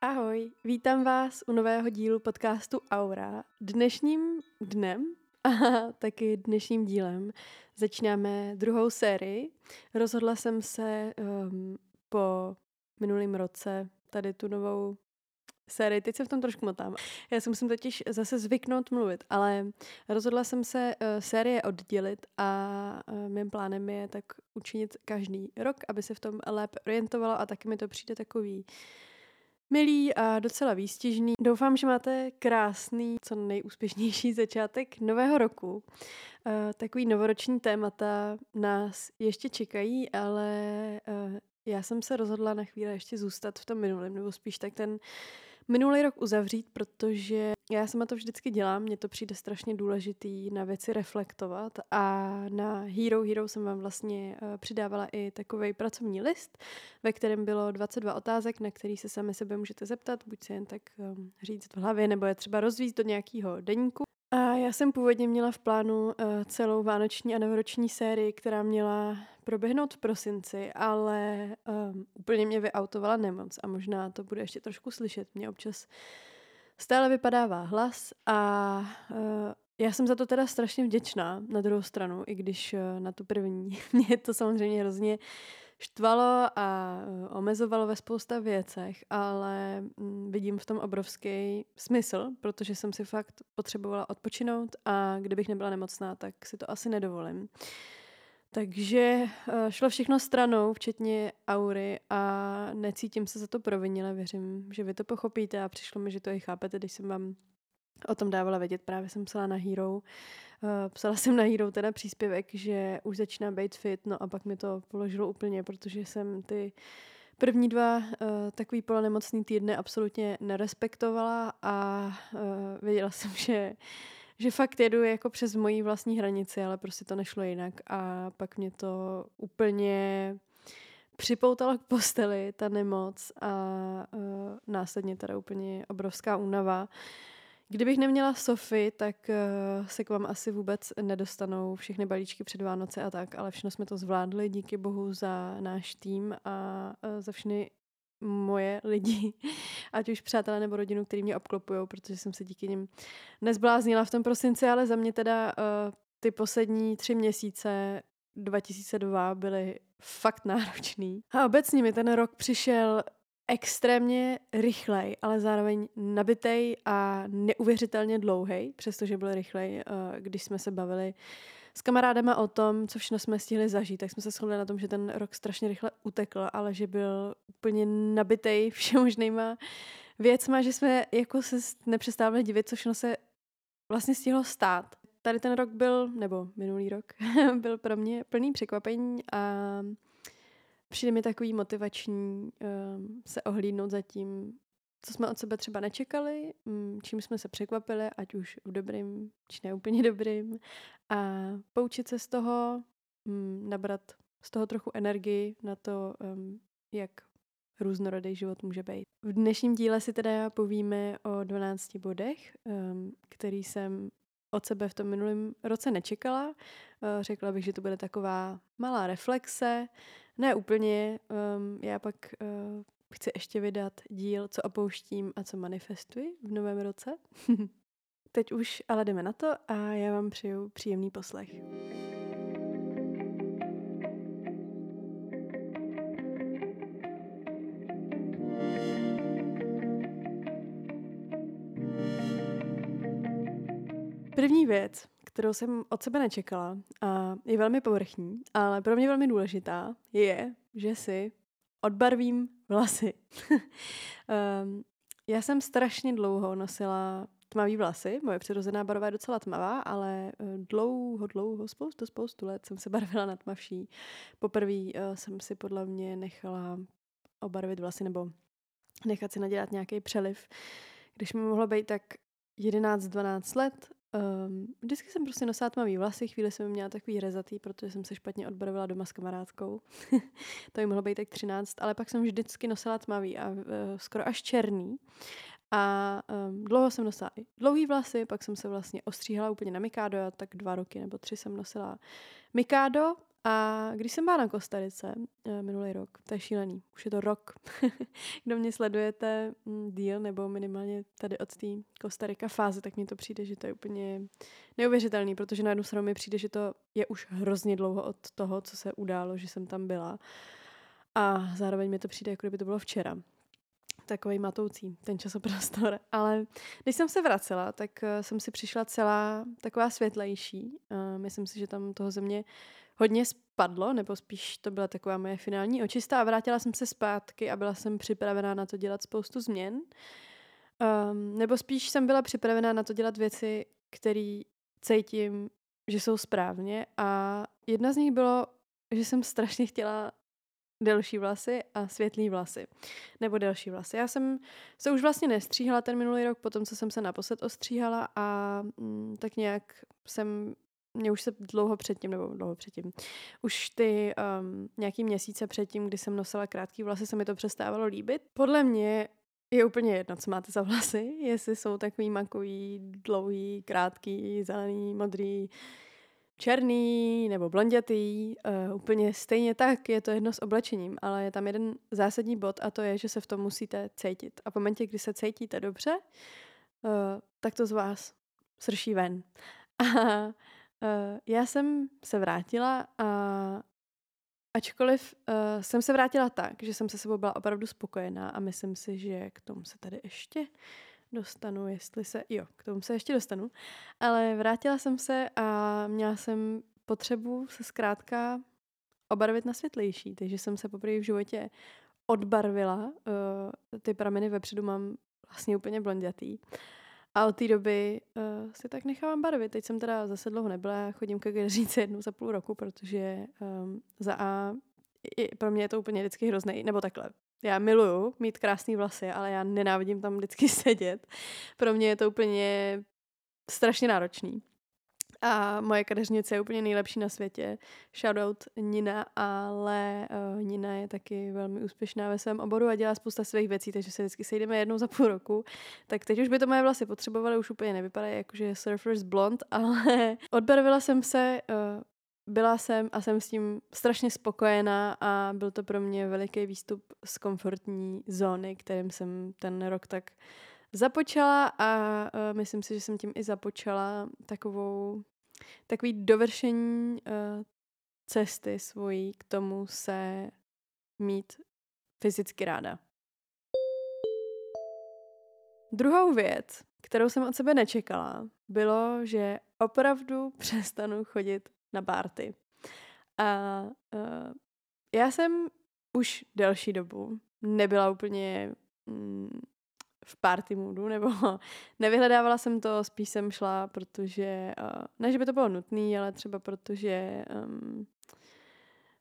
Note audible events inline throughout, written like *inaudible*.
Ahoj, vítám vás u nového dílu podcastu Aura. Dnešním dnem *laughs* a taky dnešním dílem začínáme druhou sérii. Rozhodla jsem se um, po minulém roce tady tu novou sérii, teď se v tom trošku motám. Já si musím totiž zase zvyknout mluvit, ale rozhodla jsem se uh, série oddělit a uh, mým plánem je tak učinit každý rok, aby se v tom lépe orientovala a taky mi to přijde takový milý a docela výstižný. Doufám, že máte krásný, co nejúspěšnější *laughs* začátek nového roku. Uh, takový novoroční témata nás ještě čekají, ale uh, já jsem se rozhodla na chvíli ještě zůstat v tom minulém, nebo spíš tak ten minulý rok uzavřít, protože já sama to vždycky dělám, mně to přijde strašně důležitý na věci reflektovat a na Hero Hero jsem vám vlastně uh, přidávala i takový pracovní list, ve kterém bylo 22 otázek, na který se sami sebe můžete zeptat, buď se jen tak um, říct v hlavě, nebo je třeba rozvíct do nějakého deníku. A já jsem původně měla v plánu uh, celou vánoční a novoroční sérii, která měla proběhnout v prosinci, ale um, úplně mě vyautovala nemoc a možná to bude ještě trošku slyšet. Mě občas stále vypadává hlas a uh, já jsem za to teda strašně vděčná na druhou stranu, i když uh, na tu první *laughs* mě to samozřejmě hrozně štvalo a uh, omezovalo ve spousta věcech, ale um, vidím v tom obrovský smysl, protože jsem si fakt potřebovala odpočinout a kdybych nebyla nemocná, tak si to asi nedovolím. Takže uh, šlo všechno stranou, včetně aury a necítím se za to provinile. Věřím, že vy to pochopíte a přišlo mi, že to i chápete, když jsem vám o tom dávala vědět. Právě jsem psala na Hero. Uh, psala jsem na Hero teda příspěvek, že už začíná být fit, no a pak mi to položilo úplně, protože jsem ty první dva uh, takový polonemocný týdny absolutně nerespektovala a uh, věděla jsem, že že fakt jedu jako přes moji vlastní hranici, ale prostě to nešlo jinak a pak mě to úplně připoutalo k posteli, ta nemoc a uh, následně teda úplně obrovská únava. Kdybych neměla Sofy, tak uh, se k vám asi vůbec nedostanou všechny balíčky před Vánoce a tak, ale všechno jsme to zvládli, díky bohu za náš tým a uh, za všechny moje lidi, *laughs* ať už přátelé nebo rodinu, který mě obklopují, protože jsem se díky nim nezbláznila v tom prosinci, ale za mě teda uh, ty poslední tři měsíce 2002 byly fakt náročný. A obecně mi ten rok přišel extrémně rychlej, ale zároveň nabitej a neuvěřitelně dlouhý, přestože byl rychlej, uh, když jsme se bavili s kamarádama o tom, co všechno jsme stihli zažít, tak jsme se shodli na tom, že ten rok strašně rychle utekl, ale že byl úplně nabitej *laughs* všemožnýma věcma, že jsme jako se nepřestávali divit, co všechno se vlastně stihlo stát. Tady ten rok byl, nebo minulý rok, *laughs* byl pro mě plný překvapení a přijde mi takový motivační um, se ohlídnout za tím, co jsme od sebe třeba nečekali, mm, čím jsme se překvapili, ať už v dobrým, či ne úplně dobrým. A poučit se z toho, mm, nabrat z toho trochu energii na to, jak různorodý život může být. V dnešním díle si teda povíme o 12 bodech, který jsem od sebe v tom minulém roce nečekala. Eh, řekla bych, že to bude taková malá reflexe. Ne úplně, já pak eh, chci ještě vydat díl, co opouštím a co manifestuji v novém roce. *laughs* Teď už ale jdeme na to a já vám přeju příjemný poslech. První věc, kterou jsem od sebe nečekala a je velmi povrchní, ale pro mě velmi důležitá, je, že si odbarvím vlasy. um, *laughs* já jsem strašně dlouho nosila tmavý vlasy, moje přirozená barva je docela tmavá, ale eh, dlouho, dlouho, spoustu, spoustu let jsem se *laughs* barvila na tmavší. Poprvé uh, jsem si podle mě nechala obarvit vlasy nebo nechat si nadělat nějaký přeliv, když mi mohlo být tak 11-12 let Um, vždycky jsem prostě nosila tmavý vlasy, chvíli jsem měla takový rezatý, protože jsem se špatně odbarvila doma s kamarádkou. *laughs* to jí mohlo být tak 13, ale pak jsem vždycky nosila tmavý a uh, skoro až černý. A um, dlouho jsem nosila i dlouhý vlasy, pak jsem se vlastně ostříhala úplně na Mikado, tak dva roky nebo tři jsem nosila Mikado A když jsem byla na Kostarice uh, minulý rok, to je šílený, už je to rok, *laughs* kdo mě sledujete mm, díl nebo minimálně tady od té Kostarika fáze, tak mi to přijde, že to je úplně neuvěřitelný, protože na jednu stranu mi přijde, že to je už hrozně dlouho od toho, co se událo, že jsem tam byla. A zároveň mi to přijde, jako kdyby to bylo včera takový matoucí, ten časoprostor. *laughs* Ale když jsem se vracela, tak uh, jsem si přišla celá taková světlejší. Uh, myslím si, že tam toho země hodně spadlo, nebo spíš to byla taková moje finální očista a vrátila jsem se zpátky a byla jsem připravená na to dělat spoustu změn. Um, nebo spíš jsem byla připravená na to dělat věci, které cítím, že jsou správně a jedna z nich bylo, že jsem strašně chtěla delší vlasy a světlý vlasy. Nebo delší vlasy. Já jsem se už vlastně nestříhala ten minulý rok, potom co jsem se naposled ostříhala a mm, tak nějak jsem mě už se dlouho předtím, nebo dlouho předtím, už ty um, nějaký měsíce předtím, kdy jsem nosila krátký vlasy, se mi to přestávalo líbit. Podle mě je úplně jedno, co máte za vlasy, *laughs* jestli jsou takový makový, dlouhý, krátký, zelený, modrý, černý nebo blondětý, uh, úplně stejně tak, je to jedno s oblečením, ale je tam jeden zásadní bod a to je, že se v tom musíte cítit. A v momentě, kdy se cítíte dobře, uh, tak to z vás srší ven. *laughs* A já jsem se vrátila a ačkoliv uh, jsem se vrátila tak, že jsem se sebou byla opravdu spokojená a myslím si, že k tomu se tady ještě dostanu, jestli se, jo, k tomu se ještě dostanu, ale vrátila jsem se a měla jsem potřebu se zkrátka obarvit na světlejší, takže jsem se poprvé v životě odbarvila. Uh, ty prameny vepředu mám vlastně úplně blondětý. A od té doby uh, si tak nechávám barvit. Teď jsem teda zase dlouho nebyla, chodím ke galeříce jednou za půl roku, protože um, za A i, pro mě je to úplně vždycky hrozný, nebo takhle. Já miluju mít krásné vlasy, ale já nenávidím tam vždycky *laughs* sedět. Pro mě je to úplně strašně náročný. A moje kadeřnice je úplně nejlepší na světě. Shoutout Nina, ale uh, Nina je taky velmi úspěšná ve svém oboru a dělá spousta svých věcí, takže se vždycky sejdeme jednou za půl roku. Tak teď už by to moje vlasy potřebovaly, už úplně nevypadají jakože Surfer's Blond, *laughs* ale odbarvila jsem se, uh, byla jsem a jsem s tím strašně spokojená a byl to pro mě veliký výstup z komfortní zóny, kterým jsem ten rok tak započala a uh, myslím si, že jsem tím i započala takovou, takový dovršení uh, cesty svojí k tomu se mít fyzicky ráda. Druhou věc, kterou jsem od sebe nečekala, bylo, že opravdu *laughs* přestanu chodit na párty. A uh, já jsem už delší dobu nebyla úplně mm, v party moodu, nebo *laughs* nevyhledávala jsem to, spíš jsem šla, protože, uh, ne, že by to bylo nutné, ale třeba protože um,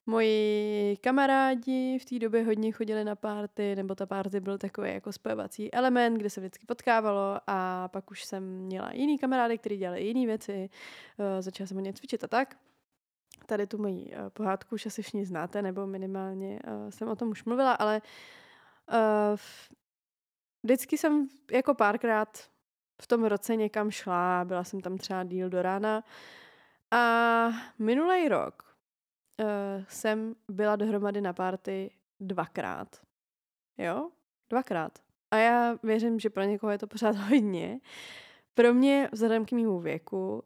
moji kamarádi v té době hodně chodili na párty, nebo ta párty byl takový jako spojovací element, kde se vždycky potkávalo a pak už jsem měla jiný kamarády, kteří dělali jiné věci, uh, začala jsem hodně cvičit a tak. Tady tu moji uh, pohádku už asi všichni znáte, nebo minimálně jsem o tom už mluvila, ale vždycky jsem jako párkrát v tom roce někam šla, byla jsem tam třeba díl do rána a minulý rok uh, jsem byla dohromady na párty dvakrát. Jo? Dvakrát. A já věřím, že pro někoho je to pořád *laughs* hodně. Pro mě, vzhledem k mému věku, uh,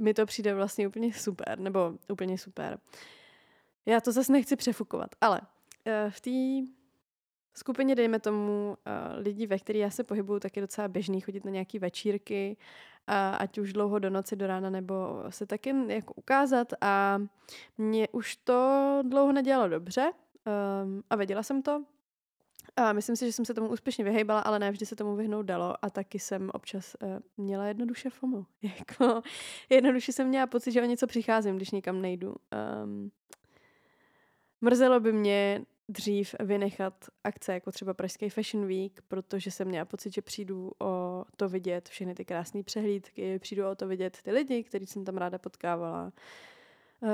mi to přijde vlastně úplně super, nebo úplně super. Já to zase nechci přefukovat, ale uh, v té skupině, dejme tomu, uh, lidí, ve kterých já se pohybuju, tak je docela běžný chodit na nějaké večírky, ať už dlouho do noci, do rána, nebo se taky jako ukázat a mě už to dlouho nedělalo dobře um, a věděla jsem to, a myslím si, že jsem se tomu úspěšně vyhejbala, ale ne vždy se tomu vyhnout dalo a taky jsem občas uh, měla jednoduše FOMO. *laughs* jako, jednoduše jsem měla pocit, že o něco přicházím, když někam nejdu. Um, mrzelo by mě dřív vynechat akce, jako třeba Pražský Fashion Week, protože jsem měla pocit, že přijdu o to vidět všechny ty krásné přehlídky, přijdu o to vidět ty lidi, který jsem tam ráda potkávala. Uh,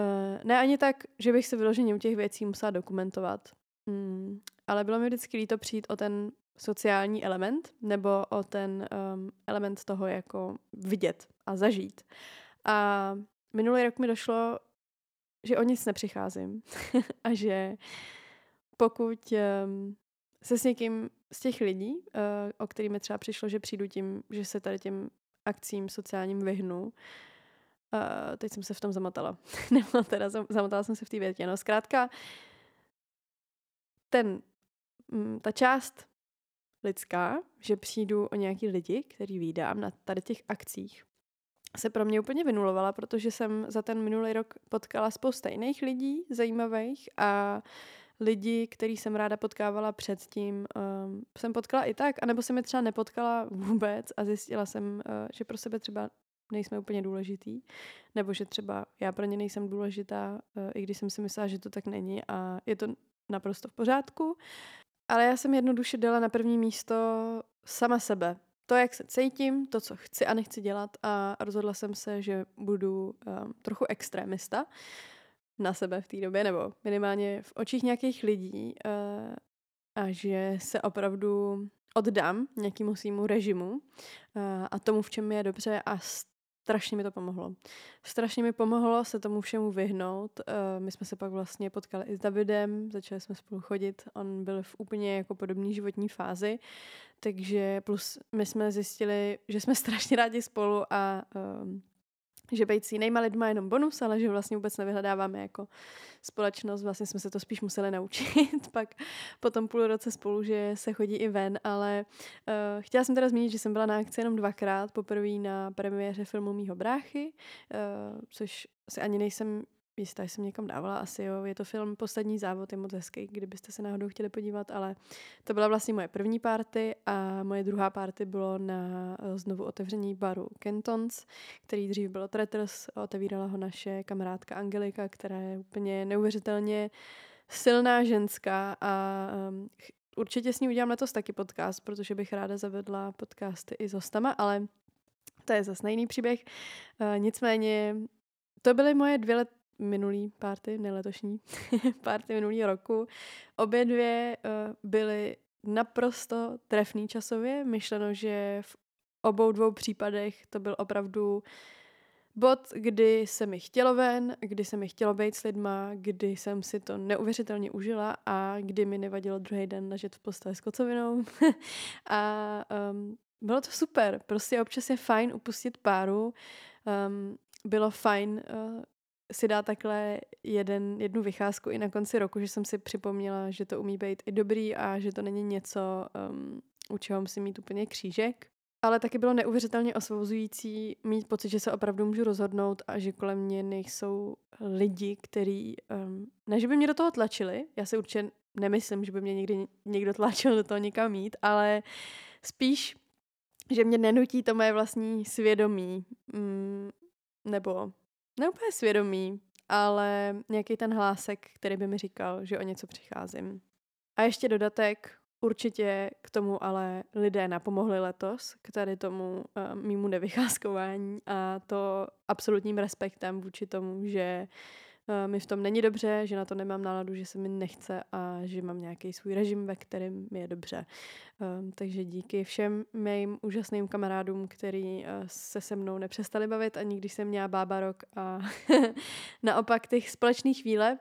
ne ani tak, že bych se vyloženě u těch věcí musela dokumentovat, mm, ale bylo mi vždycky líto přijít o ten sociální element nebo o ten um, element toho jako vidět a zažít. A minulý rok mi došlo, že o nic nepřicházím *laughs* a že pokud um, se s někým z těch lidí, uh, o kterými třeba přišlo, že přijdu tím, že se tady těm akcím sociálním vyhnu, uh, teď jsem se v tom zamotala. *laughs* Nebo teda zamotala jsem se v té větě. No zkrátka, ten, mm, ta část lidská, že přijdu o nějaký lidi, který vídám na tady těch akcích, se pro mě úplně vynulovala, protože jsem za ten minulý rok potkala spousta jiných lidí zajímavých a lidi, který jsem ráda potkávala předtím, um, jsem potkala i tak, anebo jsem je třeba nepotkala vůbec a zjistila jsem, uh, že pro sebe třeba nejsme úplně důležitý, nebo že třeba já pro ně nejsem důležitá, uh, i když jsem si myslela, že to tak není a je to naprosto v pořádku. Ale já jsem jednoduše dala na první místo sama sebe. To, jak se cítím, to, co chci a nechci dělat a rozhodla jsem se, že budu um, trochu extrémista na sebe v té době, nebo minimálně v očích nějakých lidí uh, a že se opravdu oddám nějakému svýmu režimu uh, a tomu, v čem je dobře a strašně mi to pomohlo. Strašně mi pomohlo se tomu všemu vyhnout. Uh, my jsme se pak vlastně potkali i s Davidem, začali jsme spolu chodit. On byl v úplně jako podobné životní fázi, takže plus my jsme zjistili, že jsme *laughs* strašně rádi spolu a um, že být s jinýma lidma je jenom bonus, ale že vlastně vůbec nevyhledáváme jako společnost. Vlastně jsme se to spíš museli naučit *laughs* pak po tom půl roce spolu, že se chodí i ven, ale uh, chtěla jsem teda zmínit, že jsem byla na akci jenom dvakrát. Poprvé na premiéře filmu mýho bráchy, uh, což si ani nejsem jistá, jsem někam dávala, asi jo. Je to film Poslední závod, je moc hezký, kdybyste se náhodou chtěli podívat, ale to byla vlastně moje první party a moje druhá party bylo na eh, znovu otevření baru Kentons, který dřív bylo Tretters, otevírala ho naše kamarádka Angelika, která je úplně neuvěřitelně silná ženská a um, určitě s ní udělám letos taky podcast, protože bych ráda zavedla podcasty i s hostama, ale to je zase jiný příběh. Uh, nicméně to byly moje dvě let, minulý párty, ne letošní, *laughs* párty minulý roku. Obě dvě uh, byly naprosto trefný časově, myšleno, že v obou dvou případech to byl opravdu bod, kdy se mi chtělo ven, kdy se mi chtělo být s lidma, kdy jsem si to neuvěřitelně užila a kdy mi nevadilo druhý den ležet v posteli s kocovinou. *laughs* a um, bylo to super, prostě občas je fajn upustit páru. Um, bylo fajn uh, si dá takhle jeden, jednu vycházku i na konci roku, že jsem si připomněla, že to umí být i dobrý a že to není něco, um, u čeho musím mít úplně křížek. Ale taky bylo neuvěřitelně osvobozující mít pocit, že se opravdu můžu rozhodnout a že kolem mě nejsou lidi, kteří, um, ne, že by mě do toho tlačili, já si určitě nemyslím, že by mě někdy někdo tlačil do toho někam mít, ale spíš, že mě nenutí to moje vlastní svědomí, mm, nebo ne úplně svědomí, ale nějaký ten hlásek, který by mi říkal, že o něco přicházím. A ještě dodatek, určitě k tomu ale lidé napomohli letos, k tady tomu uh, mýmu nevycházkování a to absolutním respektem vůči tomu, že uh, mi v tom není dobře, že na to nemám náladu, že se mi nechce a že mám nějaký svůj režim, ve kterém mi je dobře. Um, takže díky všem mým úžasným kamarádům, který uh, se se mnou nepřestali bavit ani když jsem měla bába rok a *laughs* naopak těch společných chvíle,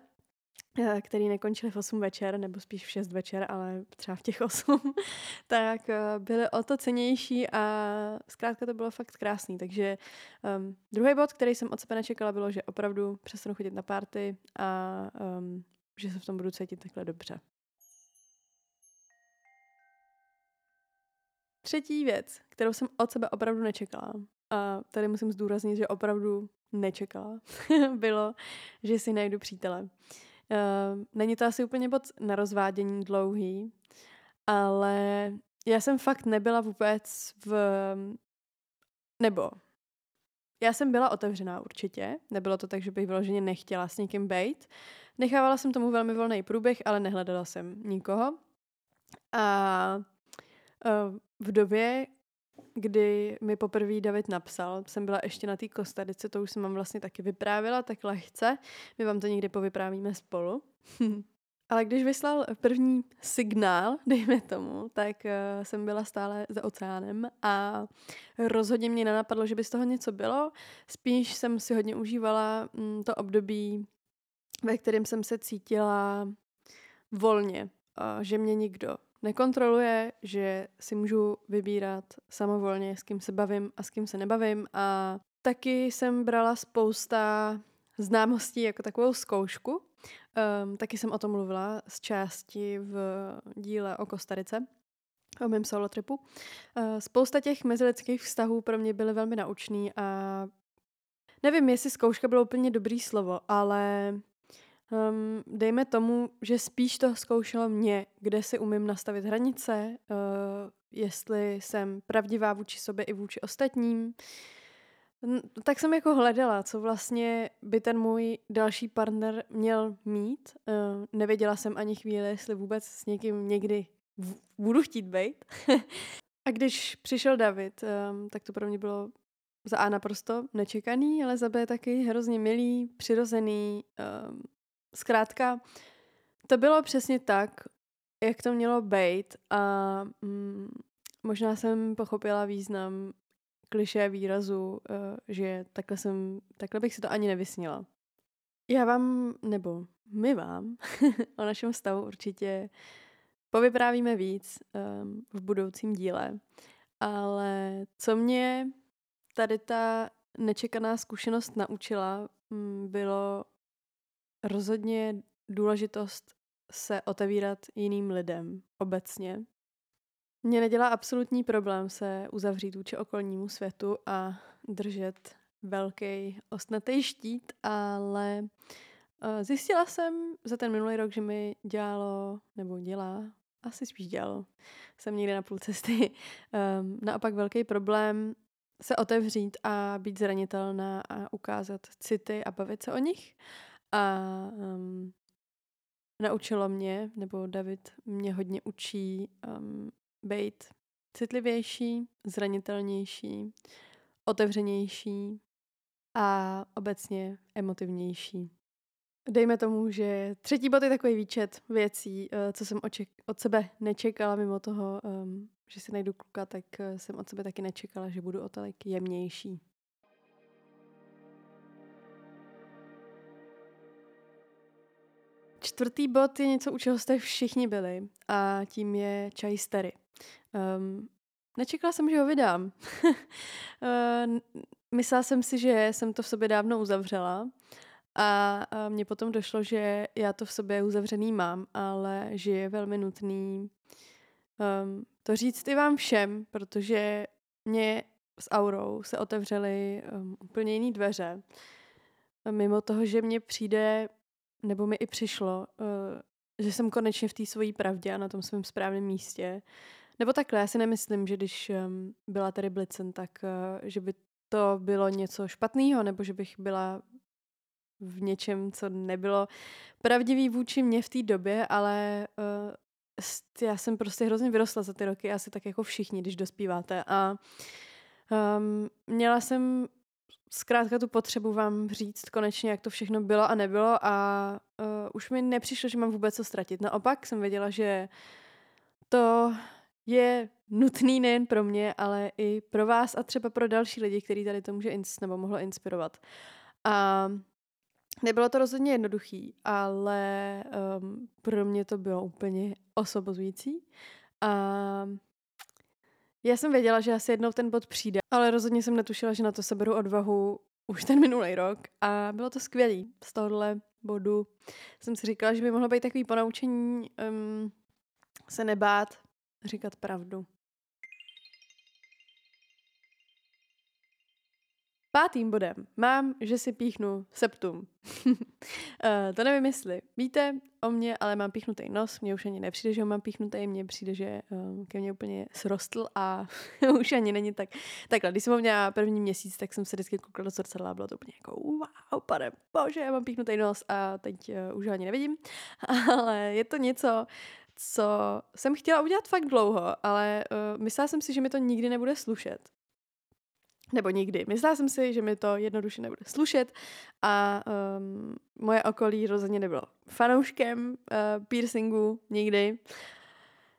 který nekončily v 8 večer, nebo spíš v 6 večer, ale třeba v těch 8, *laughs* tak uh, byly o to cenější a zkrátka to bylo fakt krásný. Takže um, druhý bod, který jsem od sebe nečekala, bylo, že opravdu přestanu chodit na párty a um, že se v tom budu cítit takhle dobře. Třetí věc, kterou jsem od sebe opravdu nečekala, a tady musím zdůraznit, že opravdu nečekala, *laughs* bylo, že si najdu přítele. Uh, není to asi úplně bod na rozvádění dlouhý, ale já jsem fakt nebyla vůbec v... Nebo já jsem byla otevřená určitě, nebylo to tak, že bych vyloženě nechtěla s někým bejt. Nechávala jsem tomu velmi volný průběh, ale nehledala jsem nikoho. A uh, v době, kdy mi poprvé David napsal, jsem byla ještě na té Kostarice, to už jsem vám vlastně taky vyprávila, tak lehce. My vám to někdy povyprávíme spolu. *laughs* Ale když vyslal první signál, *laughs* dejme tomu, tak uh, jsem byla stále za oceánem a rozhodně mě nenapadlo, že by z toho něco bylo. Spíš jsem si hodně užívala mm, to období ve kterém jsem se cítila volně, a že mě nikdo nekontroluje, že si můžu vybírat samovolně, s kým se bavím a s kým se nebavím. A taky jsem brala spousta známostí jako takovou zkoušku. Um, taky jsem o tom mluvila z části v díle o Kostarice, o mém solo tripu. Uh, spousta těch mezilidských vztahů pro mě byly velmi naučný a nevím, jestli zkouška bylo úplně dobrý slovo, ale Um, dejme tomu, že spíš to zkoušelo mě, kde si umím nastavit hranice, uh, jestli jsem pravdivá vůči sobě i vůči ostatním. Tak jsem jako hledala, co vlastně by ten můj další partner měl mít. Uh, nevěděla jsem ani chvíli, jestli vůbec s někým někdy v- budu chtít být. *laughs* A když přišel David, um, tak to pro mě bylo za A naprosto nečekaný, ale za B taky hrozně milý, přirozený, um, Zkrátka, to bylo přesně tak, jak to mělo být a mm, možná jsem pochopila význam kliše výrazu, uh, že takhle, jsem, takhle bych si to ani nevysnila. Já vám, nebo my vám, *laughs* o našem stavu určitě povyprávíme víc um, v budoucím díle, ale co mě tady ta nečekaná zkušenost naučila, um, bylo rozhodně důležitost se otevírat jiným lidem obecně. Mně nedělá absolutní problém se uzavřít vůči okolnímu světu a držet velký ostnatý štít, ale eh, zjistila jsem za ten minulý rok, že mi dělalo, nebo dělá, asi spíš dělalo, jsem někde na půl cesty, um, *laughs* naopak velký problém se otevřít a být zranitelná a ukázat city a bavit se o nich. A um, naučilo mě, nebo David mě hodně učí um, být citlivější, zranitelnější, otevřenější a obecně emotivnější. Dejme tomu, že třetí bod je takový výčet věcí, uh, co jsem oček- od sebe nečekala, mimo toho, um, že si najdu kluka, tak uh, jsem od sebe taky nečekala, že budu o tolik jemnější. Čtvrtý bod je něco, u čeho jste všichni byli a tím je čaj stery. Um, nečekala jsem, že ho vydám. uh, *laughs* myslela jsem si, že jsem to v sobě dávno uzavřela a, a mně potom došlo, že já to v sobě uzavřený mám, ale že je velmi nutný um, to říct i vám všem, protože mě s aurou se otevřely um, úplně jiné dveře. Mimo toho, že mně přijde nebo mi i přišlo, uh, že jsem konečně v té svojí pravdě a na tom svém správném místě. Nebo takhle, já si nemyslím, že když um, byla tady Blitzen, tak uh, že by to bylo něco špatného, nebo že bych byla v něčem, co nebylo pravdivý vůči mě v té době, ale uh, já jsem prostě hrozně vyrostla za ty roky, asi tak jako všichni, když dospíváte. A um, měla jsem zkrátka tu potřebu vám říct konečně, jak to všechno bylo a nebylo a uh, už mi nepřišlo, že mám vůbec co ztratit. Naopak jsem věděla, že to je nutný nejen pro mě, ale i pro vás a třeba pro další lidi, který tady to může ins- nebo mohlo inspirovat. A nebylo to rozhodně jednoduchý, ale um, pro mě to bylo úplně osobozující. A já jsem věděla, že asi jednou ten bod přijde, ale rozhodně jsem netušila, že na to seberu odvahu už ten minulý rok a bylo to skvělý. Z tohohle bodu jsem si říkala, že by mohlo být takový ponaučení um, se nebát říkat pravdu. Pátým bodem mám, že si píchnu septum. uh, *laughs* to nevím, jestli víte o mě, ale mám píchnutý nos. Mně už ani nepřijde, že ho mám píchnutý, mně přijde, že uh, ke mně úplně srostl a *laughs* už ani není tak. Takhle, když jsem ho měla první měsíc, tak jsem se vždycky koukala do zrcadla a bylo to úplně jako wow, pane bože, já mám píchnutý nos a teď uh, už ho ani nevidím. *laughs* ale je to něco, co jsem chtěla udělat fakt dlouho, ale uh, myslela jsem si, že mi to nikdy nebude slušet. Nebo nikdy. Myslela jsem si, že mi to jednoduše nebude slušet a um, moje okolí rozhodně nebylo fanouškem uh, piercingu nikdy.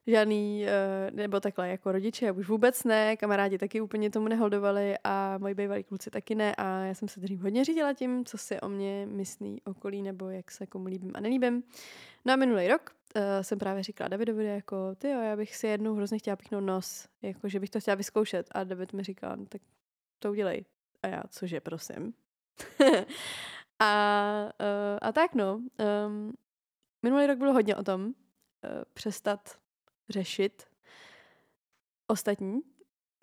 žádný, uh, nebo takhle jako rodiče, už vůbec ne, kamarádi taky úplně tomu neholdovali a moji bývalí kluci taky ne a já jsem se dřív hodně řídila tím, co si o mě myslí okolí nebo jak se komu líbím a nelíbím. No a minulý rok uh, jsem právě říkala Davidovi jako, ty jo, já bych si jednou hrozně chtěla píchnout nos, jako že bych to chtěla vyzkoušet a David mi říkal, no, tak to udělej. A já, cože, prosím. *laughs* a, uh, a tak no, um, minulý rok bylo hodně o tom uh, přestat řešit ostatní,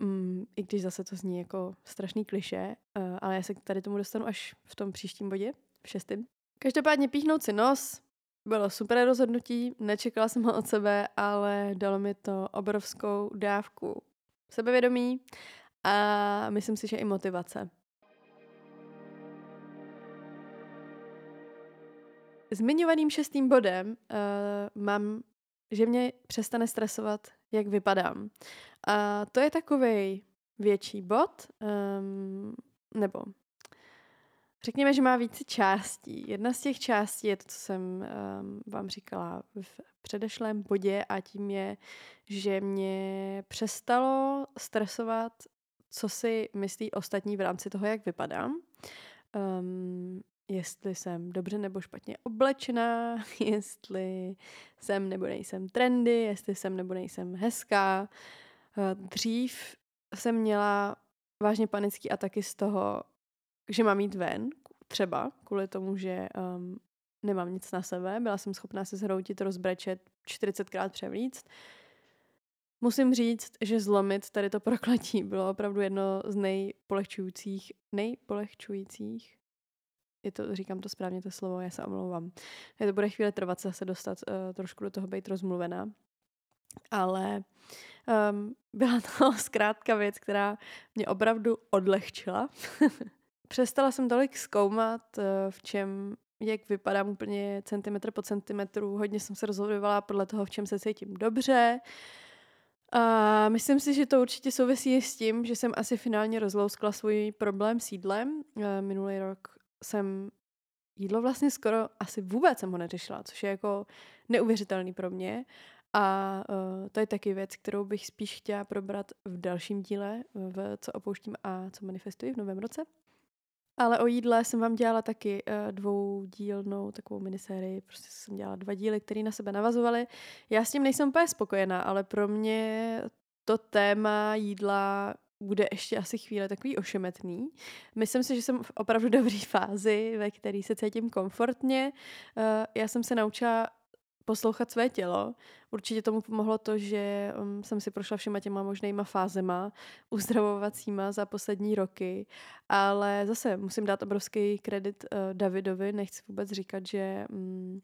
um, i když zase to zní jako strašný kliše, uh, ale já se tady tomu dostanu až v tom příštím bodě, v šestém. Každopádně píchnout si nos bylo super rozhodnutí, nečekala jsem ho od sebe, ale dalo mi to obrovskou dávku sebevědomí a myslím si, že i motivace. Zmiňovaným šestým bodem uh, mám, že mě přestane stresovat, jak vypadám. A to je takový větší bod, um, nebo řekněme, že má více částí. Jedna z těch částí je to, co jsem um, vám říkala v předešlém bodě a tím je, že mě přestalo stresovat, co si myslí ostatní v rámci toho, jak vypadám. Um, jestli jsem dobře nebo špatně oblečená, *laughs* jestli jsem nebo nejsem trendy, jestli jsem nebo nejsem hezká. Eh, dřív jsem měla vážně panický ataky z toho, že mám jít ven, třeba kvůli tomu, že um, nemám nic na sebe. Byla jsem schopná se zhroutit, rozbrečet, 40krát převlíct. Musím říct, že zlomit tady to prokletí bylo opravdu jedno z nejpolehčujících, nejpolehčujících je to, říkám to správně to slovo, já se omlouvám. Je to bude chvíli trvat se dostat uh, trošku do toho být rozmluvená. Ale um, byla to *laughs* zkrátka věc, která mě opravdu odlehčila. *laughs* Přestala jsem tolik zkoumat, uh, v čem jak vypadám úplně centimetr po centimetru. Hodně jsem se rozhodovala podle toho, v čem se cítím dobře. A myslím si, že to určitě souvisí s tím, že jsem asi finálně rozlouskla svůj problém s jídlem. Minulý rok jsem jídlo vlastně skoro asi vůbec jsem ho neřešila, což je jako neuvěřitelný pro mě. A uh, to je taky věc, kterou bych spíš chtěla probrat v dalším díle, v co opouštím a co manifestuji v novém roce. Ale o jídle jsem vám dělala taky uh, dvoudílnou takovou minisérii. Prostě jsem dělala dva díly, které na sebe navazovaly. Já s tím nejsem úplně spokojená, ale pro mě to téma jídla bude ještě asi chvíle takový ošemetný. Myslím si, že jsem v opravdu *laughs* dobré fázi, ve které se cítím komfortně. Eh, já jsem se naučila poslouchat své tělo. Určitě tomu pomohlo to, že um, jsem si prošla všema těma možnýma fázema uzdravovacíma za poslední roky, ale zase musím dát obrovský kredit uh, Davidovi, nechci vůbec říkat, že um,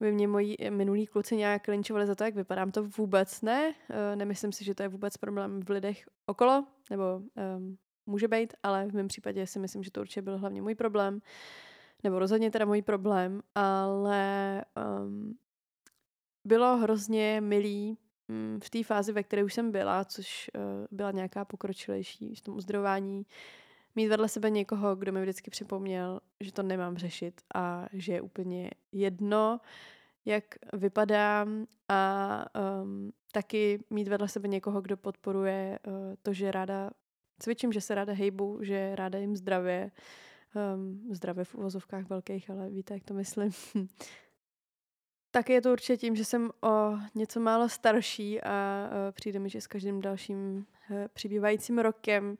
by mě moji minulí kluci nějak linčovali za to, jak vypadám. To vůbec ne. Eh, nemyslím si, že to je vůbec problém v lidech okolo, nebo um, může být, ale v mém případě si myslím, že to určitě byl hlavně můj problém, nebo rozhodně teda můj problém, ale um, bylo hrozně milý um, v té fázi, ve které už jsem byla, což uh, byla nějaká pokročilejší v tom uzdravování, mít vedle sebe někoho, kdo mi vždycky připomněl, že to nemám řešit a že je úplně jedno, jak vypadám a um, taky mít vedle sebe někoho, kdo podporuje uh, to, že ráda cvičím, že se ráda hejbu, že ráda jim zdravě, um, zdravě v uvozovkách velkých, ale víte, jak to myslím. *laughs* Tak je to určitě tím, že jsem o něco málo starší a uh, přijde mi, že s každým dalším uh, přibývajícím rokem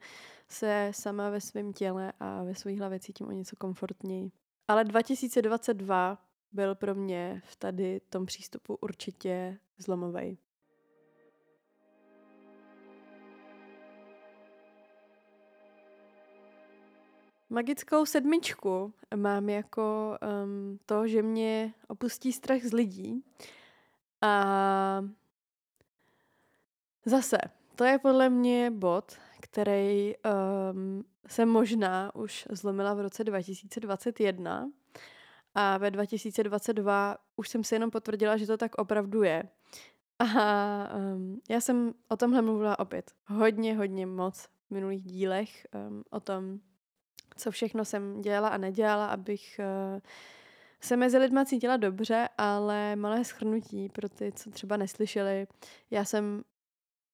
se sama ve svém těle a ve své hlavě cítím o něco komfortněji. Ale 2022 byl pro mě v tady tom přístupu určitě zlomový. Magickou sedmičku mám jako um, to, že mě opustí strach z lidí. A zase, to je podle mě bod, který um, jsem možná už zlomila v roce 2021 a ve 2022 už jsem si jenom potvrdila, že to tak opravdu je. A um, já jsem o tomhle mluvila opět hodně, hodně moc v minulých dílech um, o tom, co všechno jsem dělala a nedělala, abych uh, se mezi lidma cítila dobře, ale malé schrnutí pro ty, co třeba neslyšeli. Já jsem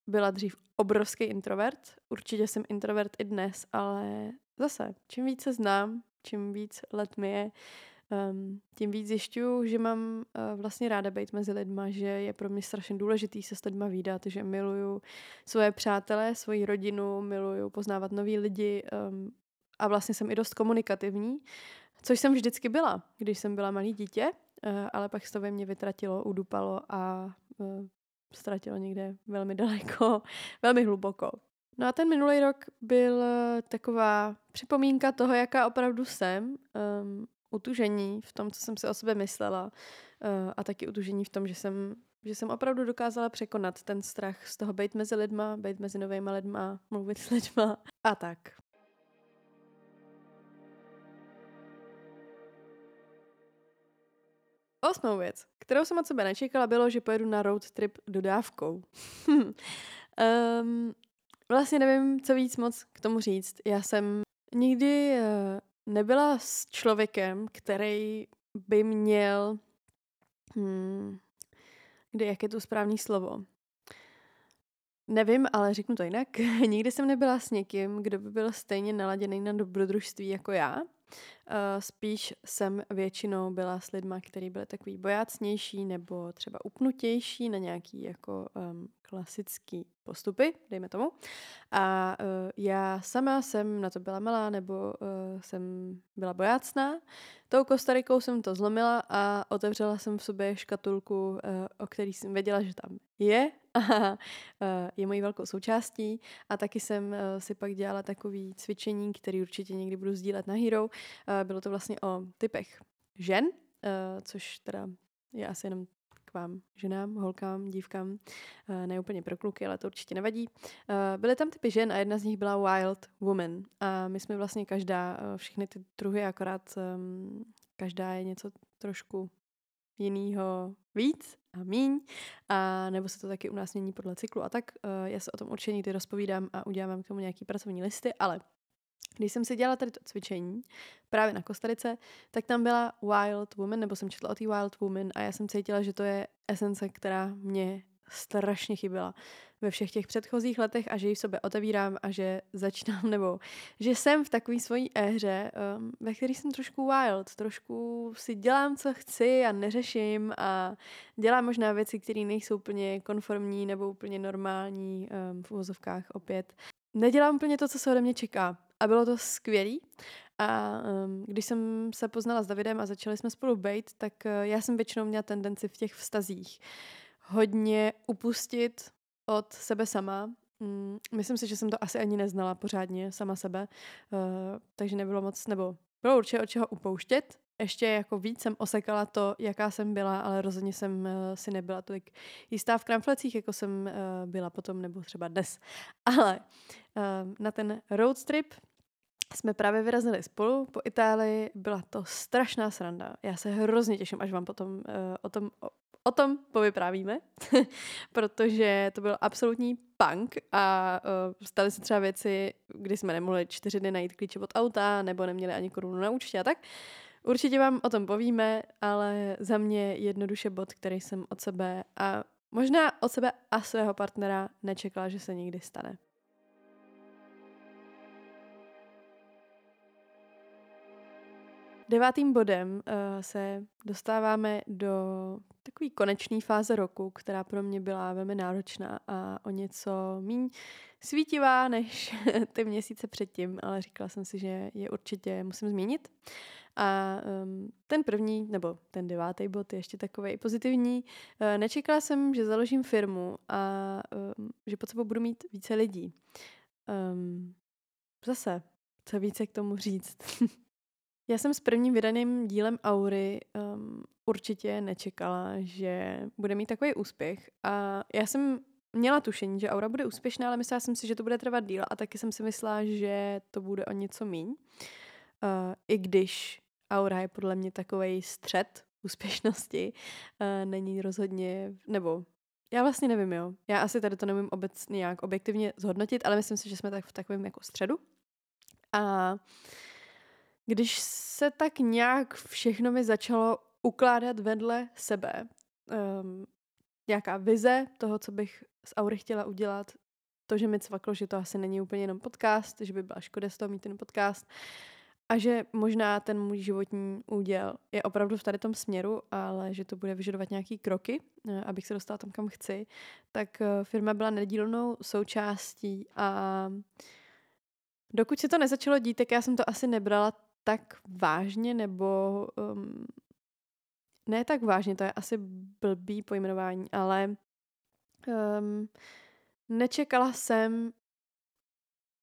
byla dřív obrovský introvert. Určitě jsem introvert i dnes, ale zase, čím více znám, čím víc let mi je, um, tím víc zjišťuju, že mám uh, vlastně ráda být mezi lidma, že je pro mě strašně důležitý se s lidma výdat, že miluju svoje přátelé, svoji rodinu, miluju poznávat nový lidi um, a vlastně jsem i dost komunikativní, což jsem vždycky byla, když jsem byla malý dítě, uh, ale pak se to ve mně vytratilo, udupalo a uh, ztratilo někde velmi daleko, *laughs* velmi hluboko. No a ten minulý rok byl taková připomínka toho, jaká opravdu jsem. Um, utužení v tom, co jsem si o sebe myslela uh, a taky utužení v tom, že jsem, že jsem opravdu dokázala překonat ten strach z toho být mezi lidma, být mezi novými lidma, mluvit s lidma a tak. Osmou věc, kterou jsem od sebe nečekala, bylo, že pojedu na road trip dodávkou. um, *laughs* vlastně nevím, co víc moc k tomu říct. Já jsem nikdy uh, nebyla s člověkem, který by měl, hmm, kde, jak je to správný slovo? Nevím, ale řeknu to jinak. *laughs* Nikdy jsem nebyla s někým, kdo by byl stejně naladěný na dobrodružství jako já. Uh, spíš jsem většinou byla s lidma, kteří byli takový bojácnější nebo třeba upnutější na nějaký jako um, klasický postupy, dejme tomu. A uh, já sama jsem na to byla malá, nebo uh, jsem byla bojácná. Tou Kostarikou jsem to zlomila a otevřela jsem v sobě škatulku, uh, o který jsem věděla, že tam je a *laughs* uh, je mojí velkou součástí. A taky jsem uh, si pak dělala takový cvičení, který určitě někdy budu sdílet na Hero. Uh, bylo to vlastně o typech žen, což teda je asi jenom k vám, ženám, holkám, dívkám, eh, ne úplně pro kluky, ale to určitě nevadí. Eh, byly tam typy žen a jedna z nich byla Wild Woman. A my jsme vlastně každá, eh, všechny ty druhy, akorát ehm, každá je něco trošku jinýho víc a míň, a nebo se to taky u nás mění podle cyklu a tak. Já se o tom určitě někdy rozpovídám a udělám k tomu nějaký pracovní listy, ale když jsem si dělala tady to cvičení, právě na Kostarice, tak tam byla Wild Woman, nebo jsem četla o té Wild Woman a já jsem cítila, že to je esence, která mě strašně chyběla ve všech těch předchozích letech a že ji v sobě otevírám a že začínám, *laughs* nebo že jsem v takové svojí éře, um, ve které jsem trošku wild, trošku si dělám, co chci a neřeším a dělám možná věci, které nejsou úplně konformní nebo úplně normální um, v uvozovkách opět. Nedělám úplně to, co se ode mě čeká a bylo to skvělý. A um, když jsem se poznala s Davidem a začali jsme spolu být, tak uh, já jsem většinou měla tendenci v těch vztazích hodně upustit od sebe sama. Mm, myslím si, že jsem to asi ani neznala pořádně sama sebe, uh, takže nebylo moc, nebo bylo určitě od čeho upouštět. Ještě jako víc jsem osekala to, jaká jsem byla, ale rozhodně jsem uh, si nebyla tolik jistá v kramflecích, jako jsem uh, byla potom, nebo třeba dnes. *laughs* Ale na ten road trip jsme právě vyrazili spolu po Itálii, byla to strašná sranda. Já se hrozně těším, až vám potom o tom o, tom povyprávíme, *laughs* protože to byl absolutní punk a uh, staly se třeba věci, kdy jsme nemohli čtyři dny najít klíče od auta, nebo neměli ani korunu na účtě a tak. Určitě vám o tom povíme, ale za mě jednoduše bod, který jsem od sebe a možná od sebe a svého partnera nečekala, že se někdy stane. Devátým bodem uh, se dostáváme do takové konečné fáze roku, která pro mě byla velmi náročná a o něco míň svítivá než *laughs* ty měsíce předtím, ale říkala jsem si, že je určitě musím změnit. A um, ten první, nebo ten devátý bod je ještě takový pozitivní. Uh, nečekala jsem, že založím firmu a um, že pod sebou budu mít více lidí. Um, zase, co více k tomu říct. *laughs* Já jsem s prvním vydaným dílem Aury um, určitě nečekala, že bude mít takový úspěch. A já jsem měla tušení, že Aura bude úspěšná, ale myslela jsem si, že to bude trvat díl a taky jsem si myslela, že to bude o něco míň. Uh, I když Aura je podle mě takový střed úspěšnosti, uh, není rozhodně, nebo já vlastně nevím, jo. Já asi tady to nevím obecně nějak objektivně zhodnotit, ale myslím si, že jsme tak v takovém jako středu. A Když se tak nějak všechno mi začalo ukládat vedle sebe, um, nějaká vize toho, co bych z Aury chtěla udělat, to, že mi cvaklo, že to asi není úplně jenom podcast, že by byla škoda z toho mít ten podcast a že možná ten můj životní úděl je opravdu v tady tom směru, ale že to bude vyžadovat nějaký kroky, eh, abych se dostala tam, kam chci, tak eh, firma byla nedílnou součástí a dokud se to nezačalo dít, tak já jsem to asi nebrala tak vážně, nebo um, ne tak vážně, to je asi blbý pojmenování, ale um, nečekala jsem,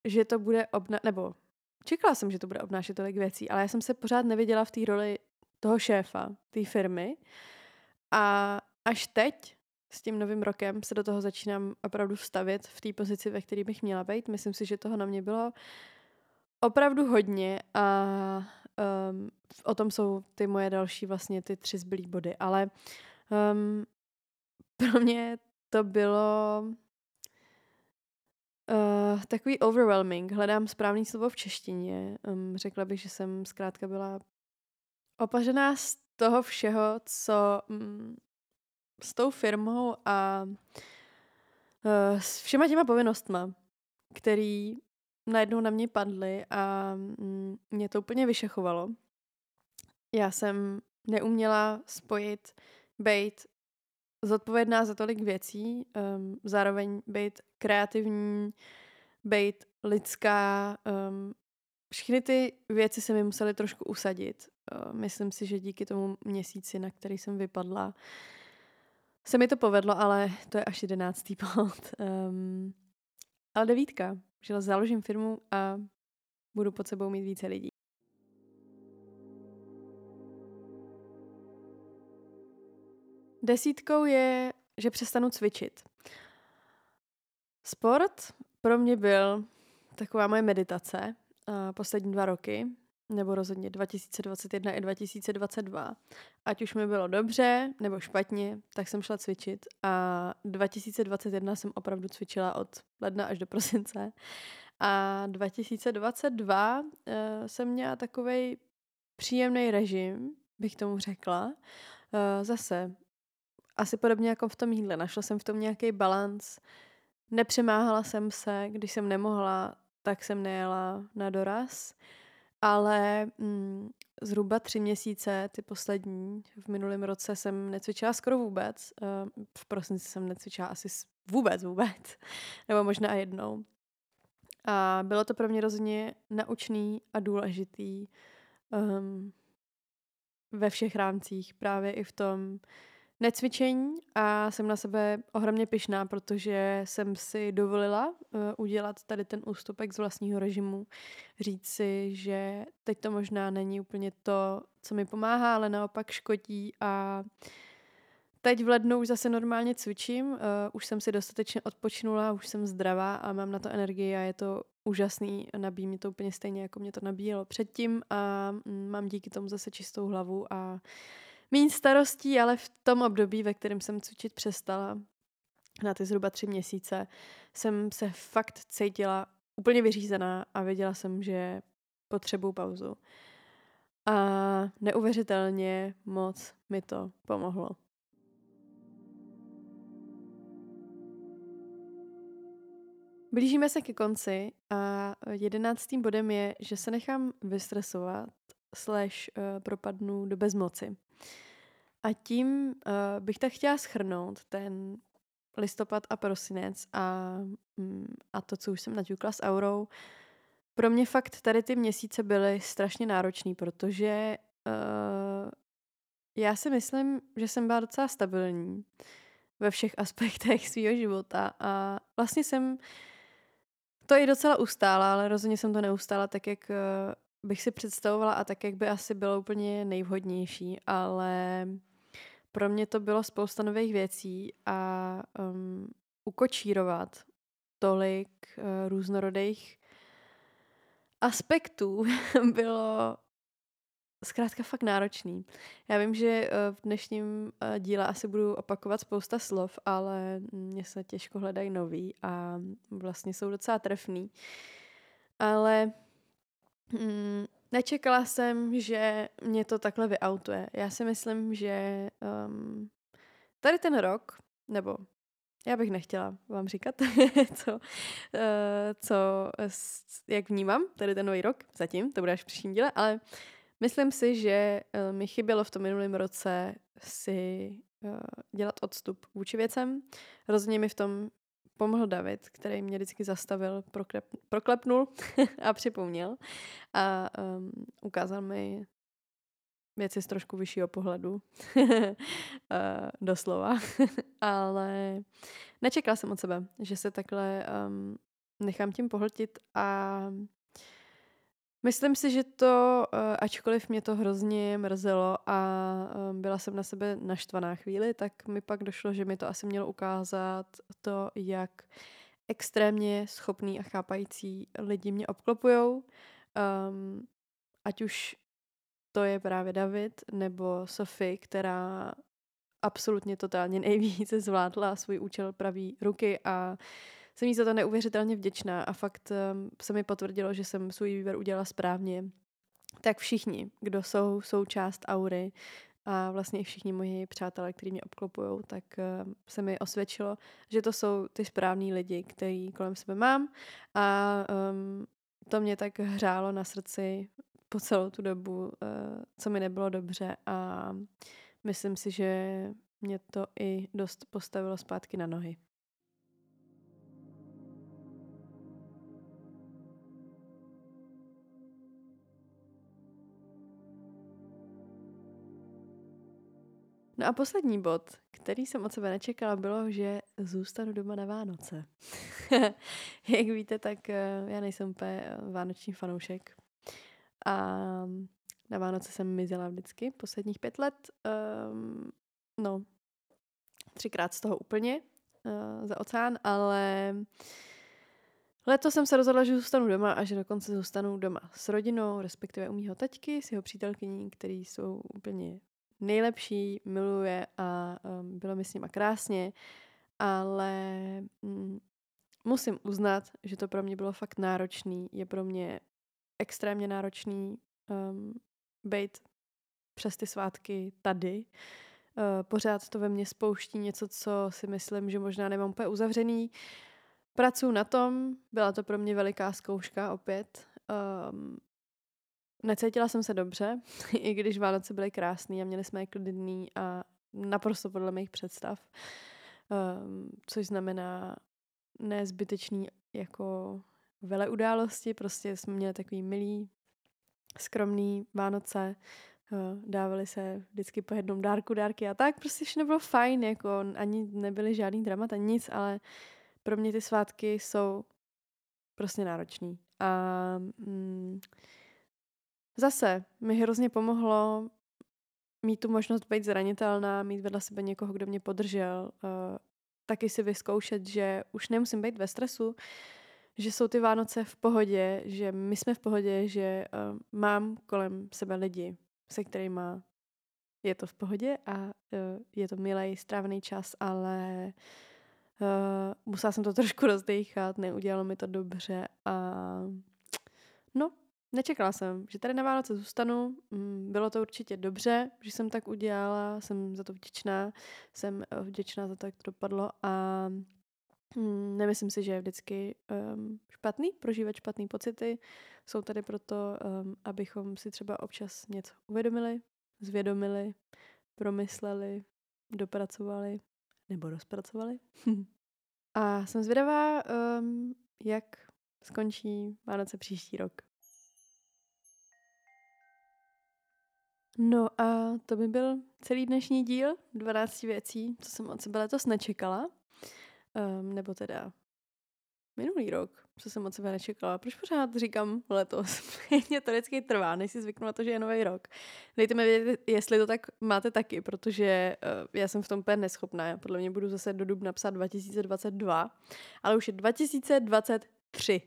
že to bude obna... nebo čekala jsem, že to bude obnášet tolik věcí, ale já jsem se pořád neviděla v té roli toho šéfa, té firmy. A až teď, s tím novým rokem, se do toho začínám opravdu vstavit v té pozici, ve které bych měla být. Myslím si, že toho na mě bylo opravdu hodně a um, o tom jsou ty moje další vlastně ty tři zbylý body, ale um, *laughs* pro mě to bylo Uh, takový overwhelming. Hledám správný slovo v češtině. Um, řekla bych, že jsem zkrátka byla opažená z toho všeho, co um, s tou firmou a uh, s všema těma povinnostma, který najednou na mě padly a um, mě to úplně vyšachovalo. Já jsem neuměla spojit být zodpovědná za tolik věcí, um, zároveň být kreativní, být lidská. Um, všechny ty věci se mi musely trošku usadit. Uh, myslím si, že díky tomu měsíci, na který jsem vypadla, se mi to povedlo, ale to je až jedenáctý bod. *laughs* Um, ale devítka, že založím firmu a budu pod sebou mít více lidí. Desítkou je, že přestanu cvičit. Sport pro mě byl taková moje meditace poslední dva roky, nebo rozhodně 2021 i 2022. Ať už mi bylo dobře nebo špatně, tak jsem šla cvičit a 2021 jsem opravdu cvičila od ledna až do prosince. A 2022 uh, eh, jsem měla takový příjemný režim, bych tomu řekla. Uh, zase asi podobně jako v tom jídle. Našla jsem v tom nějaký balans. Nepřemáhala jsem se, když jsem nemohla, tak jsem nejela na doraz. Ale mm, zhruba tři měsíce, ty poslední, v minulém roce jsem necvičila skoro vůbec. Eh, v prosinci jsem necvičila asi vůbec vůbec. *laughs* Nebo možná jednou. A bylo to pro mě rozhodně naučný a důležitý um, ve všech rámcích. Právě i v tom, necvičení a jsem na sebe ohromně pyšná, protože jsem si dovolila uh, udělat tady ten ústupek z vlastního režimu, říct si, že teď to možná není úplně to, co mi pomáhá, ale naopak škodí a teď v lednu už zase normálně cvičím, uh, už jsem si dostatečně odpočnula, už jsem zdravá a mám na to energii a je to úžasný, nabíjí mě to úplně stejně, jako mě to nabíjelo předtím a mm, mám díky tomu zase čistou hlavu a méně starostí, ale v tom období, ve kterém jsem cvičit přestala, na ty zhruba tři měsíce, jsem se fakt cítila úplně vyřízená a věděla jsem, že potřebuju pauzu. A neuvěřitelně moc mi to pomohlo. Blížíme se ke konci a jedenáctým bodem je, že se nechám vystresovat slash uh, propadnu do bezmoci. A tím uh, bych tak chtěla schrnout ten listopad a prosinec a, mm, a to, co už jsem naťukla s aurou. Pro mě fakt tady ty měsíce byly strašně náročný, protože uh, já si myslím, že jsem byla docela stabilní ve všech *laughs* aspektech svého života a vlastně jsem to i docela ustála, ale rozhodně jsem to neustála tak, jak uh, bych si představovala a tak, jak by asi bylo úplně nejvhodnější, ale pro mě to bylo spousta nových věcí a um, ukočírovat tolik uh, různorodých aspektů *laughs* bylo zkrátka fakt náročný. Já vím, že uh, v dnešním uh, díle asi budu opakovat spousta slov, ale mě se těžko hledají nový a vlastně jsou docela trefný. Ale mm, nečekala jsem, že mě to takhle vyautuje. Já si myslím, že um, tady ten rok, nebo já bych nechtěla vám říkat, *laughs* co, uh, co, jak vnímám tady ten nový rok, zatím, to bude až v příštím díle, ale myslím si, že uh, mi chybělo v tom minulém roce si uh, dělat odstup vůči věcem. Rozhodně mi v tom pomohl David, který mě vždycky zastavil, proklep, proklepnul *laughs* a připomněl a um, ukázal mi věci z trošku vyššího pohledu. uh, *laughs* doslova. *laughs* Ale nečekala jsem od sebe, že se takhle um, nechám tím pohltit a Myslím si, že to, eh, ačkoliv mě to hrozně mrzelo a eh, byla jsem na sebe naštvaná chvíli, tak mi pak došlo, že mi to asi mělo ukázat to, jak extrémně schopný a chápající lidi mě obklopujou. Um, ať už to je právě David nebo Sophie, která absolutně totálně nejvíce zvládla svůj účel pravý ruky a jsem jí za to neuvěřitelně vděčná a fakt um, se mi potvrdilo, že jsem svůj výběr udělala správně. Tak všichni, kdo jsou součást aury a vlastně i všichni moji přátelé, kteří mě obklopují, tak uh, se mi osvědčilo, že to jsou ty správní lidi, který kolem sebe mám a um, to mě tak hřálo na srdci po celou tu dobu, uh, co mi nebylo dobře a myslím si, že mě to i dost postavilo zpátky na nohy. No a poslední bod, který jsem od sebe nečekala, bylo, že zůstanu doma na Vánoce. *laughs* Jak víte, tak eh, já nejsem úplně eh, vánoční fanoušek. A na Vánoce jsem mizela vždycky, posledních pět let. Um, no, třikrát z toho úplně uh, za oceán, ale letos jsem se rozhodla, že zůstanu doma a že dokonce zůstanu doma s rodinou, respektive u mýho taťky, s jeho přítelkyní, který jsou úplně nejlepší, miluje a um, bylo mi s nima krásně, ale mm, musím uznat, že to pro mě bylo fakt náročný. Je pro mě extrémně náročný um, být přes ty svátky tady. Uh, pořád to ve mně spouští něco, co si myslím, že možná nemám úplně uzavřený. Pracuji na tom, byla to pro mě veliká zkouška opět. Um, Necítila jsem se dobře, *laughs* i když Vánoce byly krásný a měli jsme je klidný a naprosto podle mých představ. Um, což znamená nezbytečný jako vele události, prostě jsme měli takový milý, skromný Vánoce, uh, dávali se vždycky po jednom dárku dárky a tak, prostě všechno bylo fajn, jako ani nebyly žádný dramat, ani nic, ale pro mě ty svátky jsou prostě náročný. A mm, Zase mi hrozně pomohlo mít tu možnost být zranitelná, mít vedle sebe někoho, kdo mě podržel, uh, taky si vyzkoušet, že už nemusím být ve stresu, že jsou ty Vánoce v pohodě, že my jsme v pohodě, že uh, mám kolem sebe lidi, se kterými je to v pohodě a uh, je to milý, strávený čas, ale uh, musela jsem to trošku rozdechat, neudělalo mi to dobře a no, Nečekala jsem, že tady na Vánoce zůstanu. Mm, bylo to určitě dobře, že jsem tak udělala. Jsem za to vděčná. Jsem eh, vděčná za to, jak to dopadlo. A mm, nemyslím si, že je vždycky um, špatný prožívat špatné pocity. Jsou tady proto, um, abychom si třeba občas něco uvědomili, zvědomili, promysleli, dopracovali nebo rozpracovali. *laughs* A jsem zvědavá, um, jak skončí Vánoce příští rok. No a to by byl celý dnešní díl 12 věcí, co jsem od sebe letos nečekala. Um, nebo teda minulý rok, co jsem od sebe nečekala. Proč pořád říkám letos? *laughs* Mě to vždycky trvá, než si zvyknu na to, že je nový rok. Dejte mi vědět, jestli to tak máte taky, protože uh, já jsem v tom úplně neschopná. Já podle mě budu zase do dubna napsat 2022, ale už je 2023.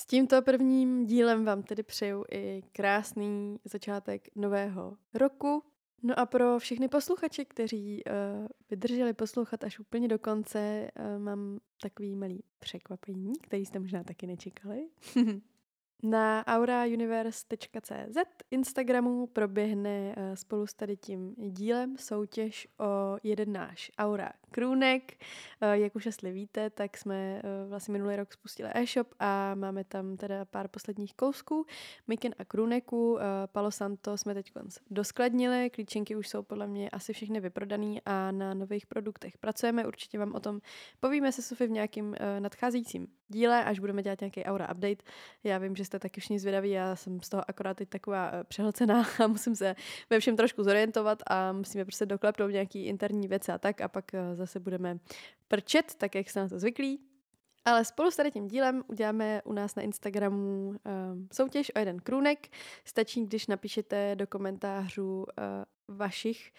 S tímto prvním dílem vám tedy přeju i krásný začátek nového roku. No a pro všechny posluchače, kteří uh, vydrželi poslouchat až úplně do konce, uh, mám takový malý překvapení, který jste možná taky nečekali. *laughs* Na aurauniverse.cz Instagramu proběhne eh, spolu s tady tím dílem soutěž o jeden náš Aura krůnek. Eh, jak už jestli víte, tak jsme eh, vlastně minulý rok spustili e-shop a máme tam teda pár posledních kousků. Miken a krůneku. Palo Santo jsme teď doskladnili, klíčenky už jsou podle mě asi všechny vyprodaný a na nových produktech pracujeme. Určitě vám o tom povíme se Sofy v nějakým nadcházejícím díle, až budeme dělat nějaký Aura update. Já vím, že jste taky všichni zvědaví, já jsem z toho akorát teď taková eh, přehlcená *laughs* a musím se ve všem trošku zorientovat a musíme prostě doklepnout nějaký interní věci a tak a pak eh, zase budeme prčet, tak jak jste na to zvyklí. Ale spolu s tady tím dílem uděláme u nás na Instagramu um, soutěž o jeden krůnek. Stačí, když napíšete do komentářů uh, vašich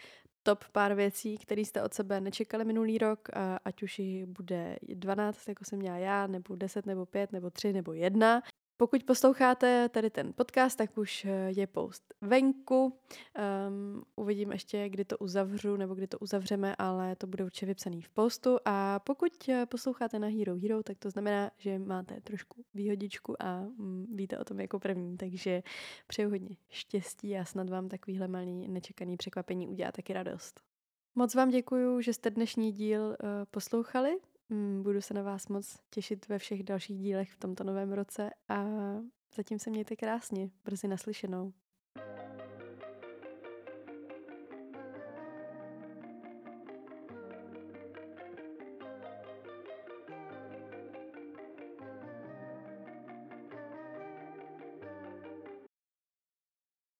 top pár věcí, které jste od sebe nečekali minulý rok, ať už jich bude 12, jako jsem měla já, nebo 10, nebo 5, nebo 3, nebo 1. Pokud posloucháte tady ten podcast, tak už eh, je post venku. Um, uvidím ještě, kdy to uzavřu nebo kdy to uzavřeme, ale to bude určitě vypsaný v postu. A pokud eh, posloucháte na Hero Hero, tak to znamená, že máte trošku výhodičku a um, víte o tom jako první. Takže přeju hodně štěstí a snad vám takovýhle malý nečekaný překvapení udělá taky radost. Moc vám děkuji, že jste dnešní díl uh, poslouchali. Mm, budu se na vás moc těšit ve všech dalších dílech v tomto novém roce a zatím se mějte krásně. Brzy naslyšenou.